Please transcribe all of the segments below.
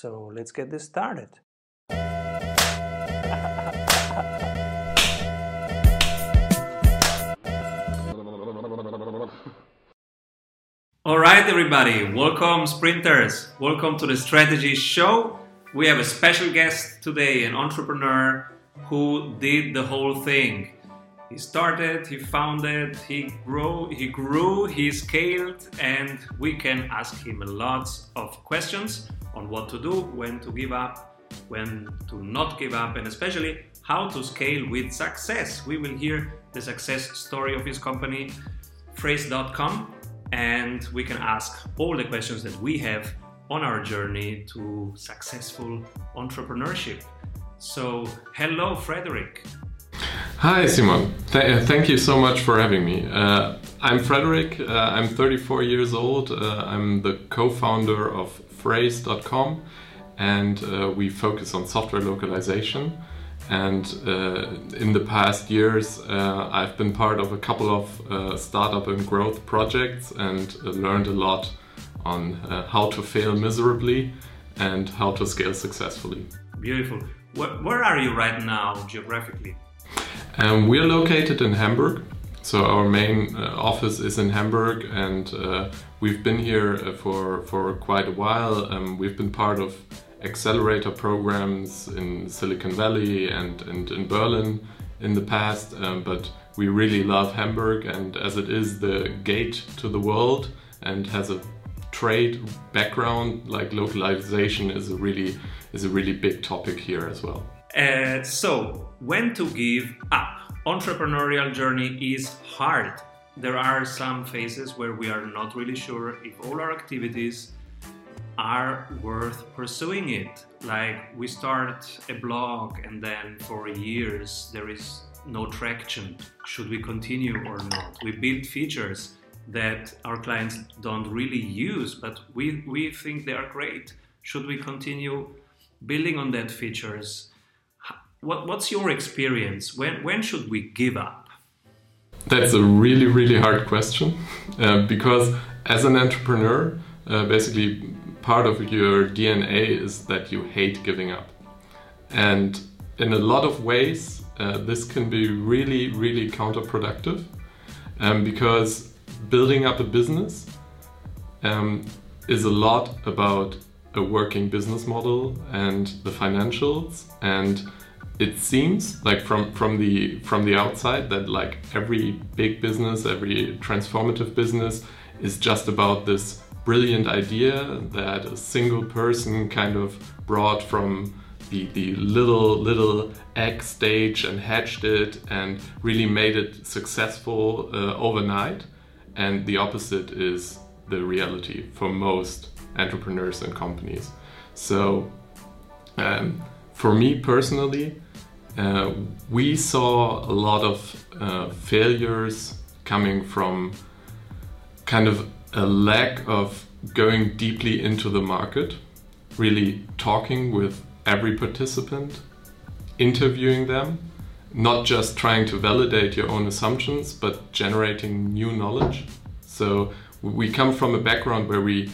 So let's get this started. All right, everybody, welcome, sprinters. Welcome to the Strategy Show. We have a special guest today, an entrepreneur who did the whole thing. He started, he founded, he grew, he grew, he scaled, and we can ask him lots of questions on what to do, when to give up, when to not give up, and especially how to scale with success. We will hear the success story of his company, Phrase.com, and we can ask all the questions that we have on our journey to successful entrepreneurship. So, hello, Frederick. Hi, Simon. Th- thank you so much for having me. Uh, I'm Frederick. Uh, I'm 34 years old. Uh, I'm the co founder of Phrase.com, and uh, we focus on software localization. And uh, in the past years, uh, I've been part of a couple of startup and growth projects and learned a lot on how to fail miserably and how to scale successfully. Beautiful. Where, where are you right now geographically? Um, we're located in Hamburg. So our main uh, office is in Hamburg, and uh, we've been here uh, for for quite a while. Um, we've been part of accelerator programs in Silicon Valley and, and in Berlin in the past, um, but we really love Hamburg, and as it is the gate to the world and has a trade background, like localization is a really is a really big topic here as well. Uh, so, when to give up? Entrepreneurial journey is hard. There are some phases where we are not really sure if all our activities are worth pursuing it. Like we start a blog and then for years there is no traction. Should we continue or not? We build features that our clients don't really use, but we, we think they are great. Should we continue building on that features? What, what's your experience? When, when should we give up? That's a really, really hard question uh, because as an entrepreneur, uh, basically part of your DNA is that you hate giving up. And in a lot of ways, uh, this can be really, really counterproductive um, because building up a business um, is a lot about a working business model and the financials and it seems like from from the from the outside that like every big business every transformative business is just about this brilliant idea that a single person kind of brought from the, the little little egg stage and hatched it and really made it successful uh, overnight. And the opposite is the reality for most entrepreneurs and companies. So um, for me personally uh, we saw a lot of uh, failures coming from kind of a lack of going deeply into the market, really talking with every participant, interviewing them, not just trying to validate your own assumptions, but generating new knowledge. So we come from a background where we,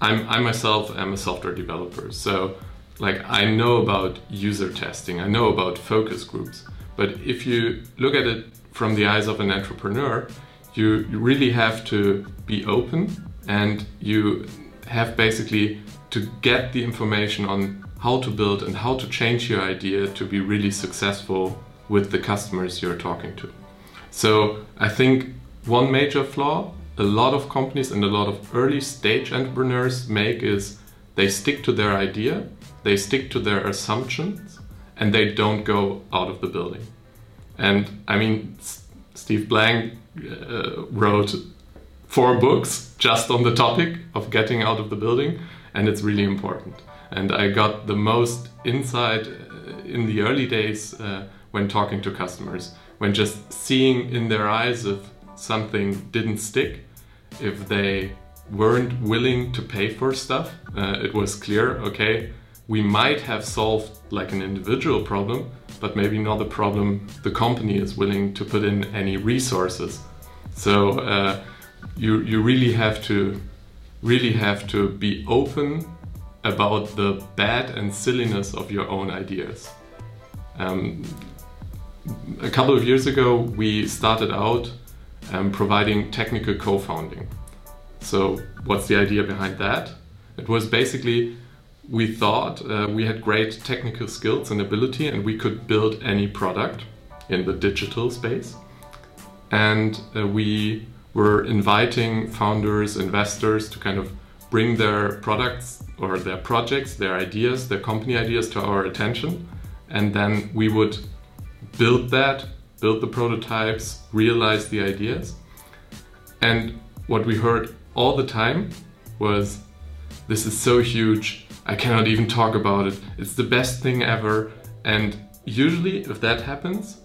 I'm, I myself am a software developer. So like I know about user testing, I know about focus groups, but if you look at it from the eyes of an entrepreneur, you, really have to be open and you have basically to get the information on how to build and how to change your idea to be really successful with the customers you're talking to. So I think one major flaw a lot of companies and a lot of early stage entrepreneurs make is they stick to their idea they stick to their assumptions and they don't go out of the building. And I mean, Steve Blank uh, wrote four books just on the topic of getting out of the building, and it's really important. And I got the most insight uh, in the early days uh, when talking to customers, when just seeing in their eyes if something didn't stick, if they weren't willing to pay for stuff, uh, it was clear okay, we might have solved like an individual problem, but maybe not a problem the company is willing to put in any resources. So uh, you you really have to really have to be open about the bad and silliness of your own ideas. Um, a couple of years ago, we started out um, providing technical co founding. So, what's the idea behind that? It was basically we thought uh, we had great technical skills and ability, and we could build any product in the digital space. And uh, we were inviting founders, investors to kind of bring their products or their projects, their ideas, their company ideas to our attention. And then we would build that, build the prototypes, realize the ideas. And what we heard all the time was this is so huge, I cannot even talk about it. It's the best thing ever. And usually, if that happens,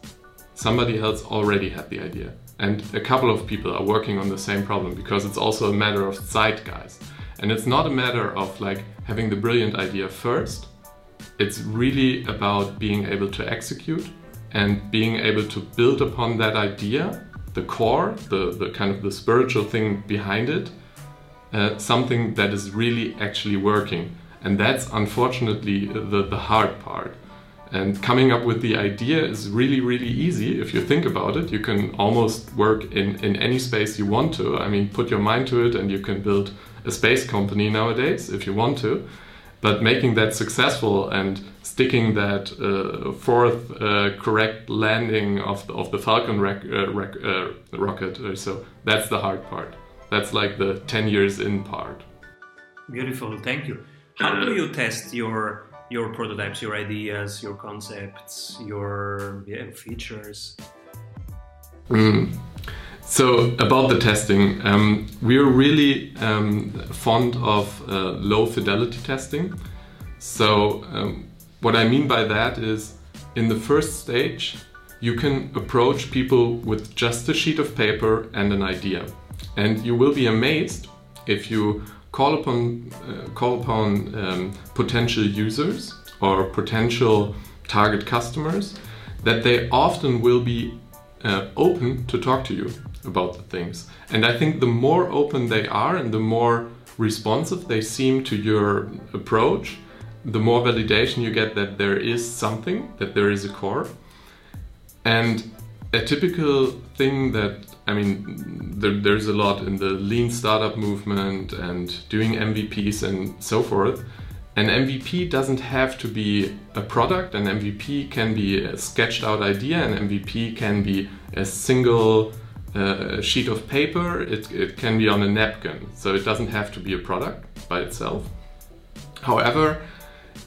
somebody else already had the idea. And a couple of people are working on the same problem because it's also a matter of zeitgeist. And it's not a matter of like having the brilliant idea first. It's really about being able to execute and being able to build upon that idea, the core, the, the kind of the spiritual thing behind it, uh, something that is really actually working. And that's unfortunately the, the hard part. And coming up with the idea is really, really easy if you think about it. You can almost work in, in any space you want to. I mean, put your mind to it and you can build a space company nowadays if you want to. But making that successful and sticking that uh, fourth uh, correct landing of the, of the Falcon rec- uh, rec- uh, rocket, uh, so that's the hard part. That's like the 10 years in part. Beautiful, thank you. How do you test your your prototypes, your ideas, your concepts, your yeah, features? Mm. So about the testing, um, we are really um, fond of uh, low fidelity testing. So um, what I mean by that is, in the first stage, you can approach people with just a sheet of paper and an idea, and you will be amazed if you call upon uh, call upon um, potential users or potential target customers that they often will be uh, open to talk to you about the things. And I think the more open they are and the more responsive they seem to your approach, the more validation you get that there is something, that there is a core. And a typical thing that I mean, there, there's a lot in the lean startup movement and doing MVPs and so forth. An MVP doesn't have to be a product, an MVP can be a sketched out idea, an MVP can be a single uh, sheet of paper, it, it can be on a napkin, so it doesn't have to be a product by itself. However,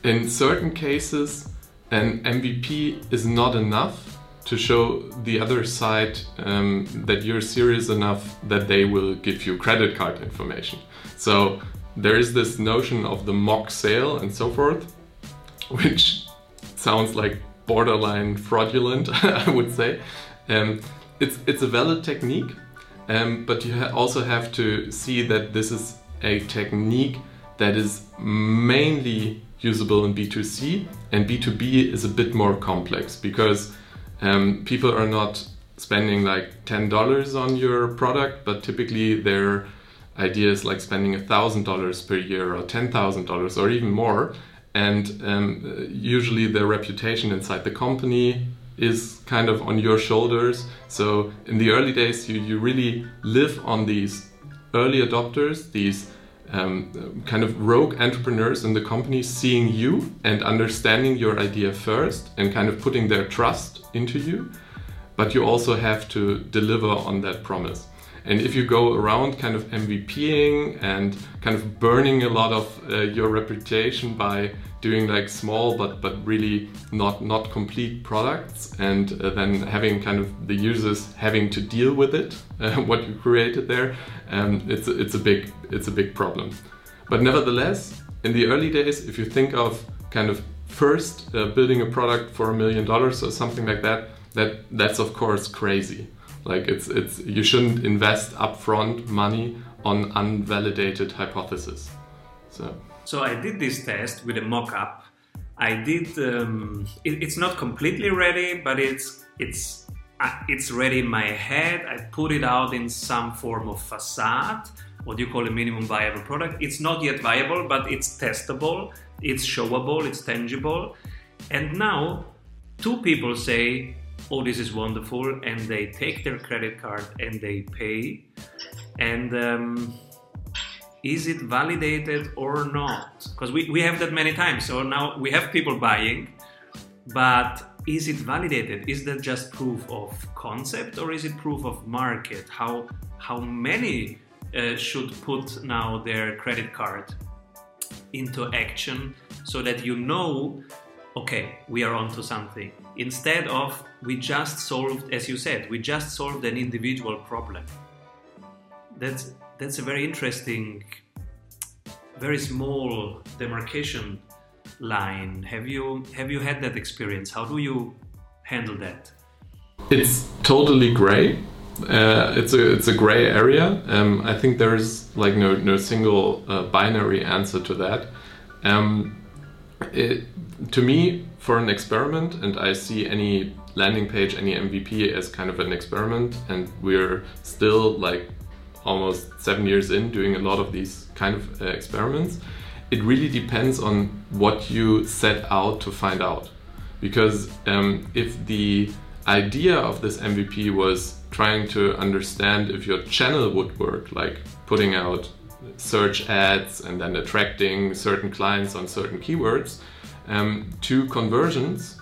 in certain cases, an MVP is not enough to show the other side um, that you're serious enough that they will give you credit card information. So there is this notion of the mock sale and so forth, which sounds like borderline fraudulent, I would say. Um, it's it's a valid technique, um, but you ha also have to see that this is a technique that is mainly usable in B2C, and B2B is a bit more complex because um, people are not spending like ten dollars on your product, but typically their idea is like spending a thousand dollars per year or ten thousand dollars or even more. And um, usually their reputation inside the company is kind of on your shoulders. So in the early days, you, you really live on these early adopters, these um, kind of rogue entrepreneurs in the company seeing you and understanding your idea first and kind of putting their trust into you, but you also have to deliver on that promise. And if you go around kind of MVPing and kind of burning a lot of uh, your reputation by doing like small but but really not not complete products, and uh, then having kind of the users having to deal with it, uh, what you created there, um, it's it's a big it's a big problem. But nevertheless, in the early days, if you think of kind of first uh, building a product for a million dollars or something like that, that that's of course crazy. Like it's it's you shouldn't invest upfront money on unvalidated hypothesis. So so I did this test with a mock-up. I did. Um, it, it's not completely ready, but it's it's uh, it's ready in my head. I put it out in some form of facade what you call a minimum viable product. It's not yet viable, but it's testable, it's showable, it's tangible. And now, two people say, Oh, this is wonderful, and they take their credit card and they pay. And um, is it validated or not? Because we, we have that many times. So now we have people buying, but is it validated? Is that just proof of concept or is it proof of market? How how many uh, should put now their credit card into action so that you know, okay, we are onto something. Instead of we just solved, as you said, we just solved an individual problem. That's that's a very interesting, very small demarcation line. Have you have you had that experience? How do you handle that? It's totally gray. Uh, it's a it's a gray area. Um, I think there is like no no single uh, binary answer to that. Um, it, to me, for an experiment, and I see any landing page, any MVP as kind of an experiment, and we're still like almost seven years in doing a lot of these kind of uh, experiments it really depends on what you set out to find out. Because um, if the idea of this MVP was trying to understand if your channel would work, like putting out search ads and then attracting certain clients on certain keywords, um, two conversions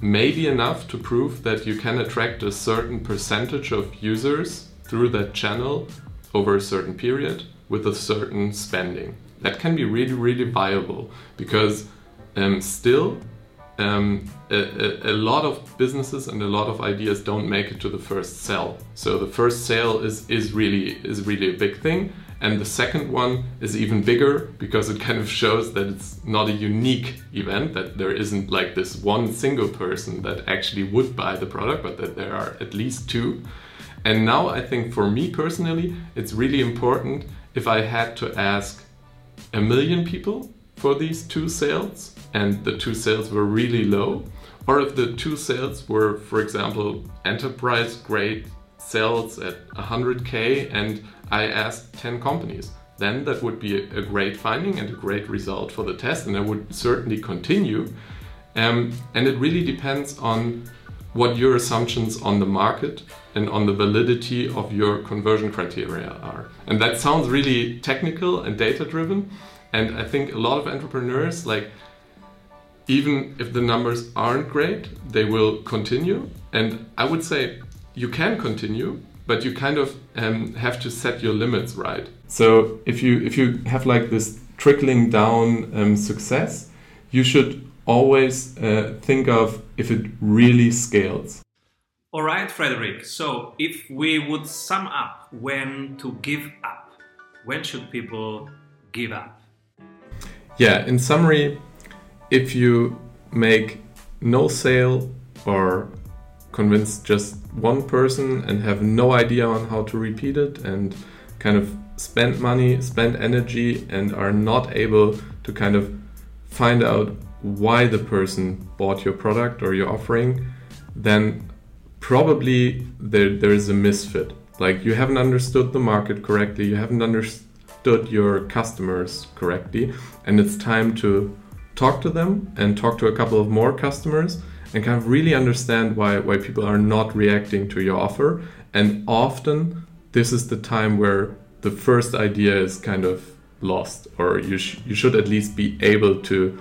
may be enough to prove that you can attract a certain percentage of users through that channel over a certain period with a certain spending that can be really, really viable because um, still um, a, a, lot of businesses and a lot of ideas don't make it to the first sale. So the first sale is, is really is really a big thing. And the second one is even bigger because it kind of shows that it's not a unique event, that there isn't like this one single person that actually would buy the product, but that there are at least two. And now I think for me personally, it's really important if I had to ask a million people for these two sales and the two sales were really low, or if the two sales were, for example, enterprise grade sales at 100k and I asked 10 companies, then that would be a great finding and a great result for the test, and I would certainly continue. Um, and it really depends on what your assumptions on the market and on the validity of your conversion criteria are. And that sounds really technical and data driven. And I think a lot of entrepreneurs, like, even if the numbers aren't great, they will continue. And I would say you can continue, but you kind of um, have to set your limits right. So if you if you have like this trickling down um, success, you should always uh, think of if it really scales. All right, Frederick. So, if we would sum up when to give up, when should people give up? Yeah, in summary, if you make no sale or convince just one person and have no idea on how to repeat it and kind of spend money, spend energy, and are not able to kind of find out why the person bought your product or your offering, then probably there, there is a misfit. Like you haven't understood the market correctly, you haven't understood your customers correctly, and it's time to talk to them and talk to a couple of more customers and kind of really understand why, why people are not reacting to your offer. And often, this is the time where the first idea is kind of lost, or you, sh- you should at least be able to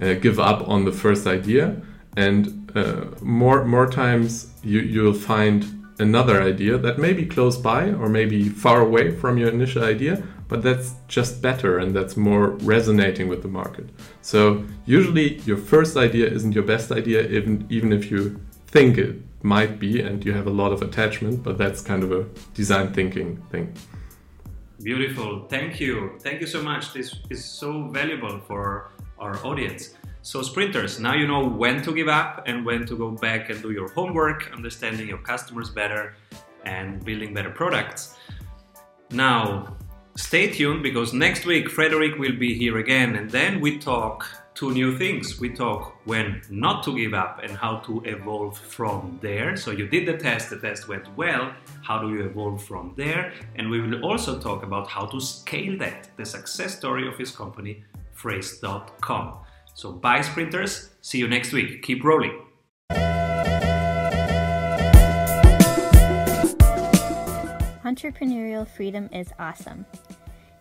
uh, give up on the first idea, and uh, more more times you you'll find another idea that may be close by or maybe far away from your initial idea, but that's just better and that's more resonating with the market. So usually your first idea isn't your best idea, even even if you think it might be and you have a lot of attachment, but that's kind of a design thinking thing. Beautiful. Thank you. Thank you so much. This is so valuable for our audience. So, sprinters, now you know when to give up and when to go back and do your homework, understanding your customers better and building better products. Now, Stay tuned because next week Frederick will be here again and then we talk two new things. We talk when not to give up and how to evolve from there. So you did the test, the test went well. How do you evolve from there? And we will also talk about how to scale that, the success story of his company, phrase.com. So bye sprinters, see you next week. Keep rolling. Entrepreneurial freedom is awesome.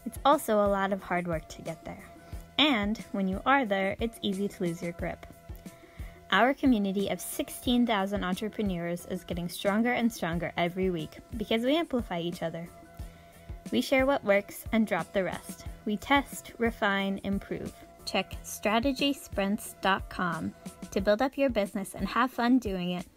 It's also a lot of hard work to get there. And when you are there, it's easy to lose your grip. Our community of 16,000 entrepreneurs is getting stronger and stronger every week because we amplify each other. We share what works and drop the rest. We test, refine, improve. Check strategysprints.com to build up your business and have fun doing it.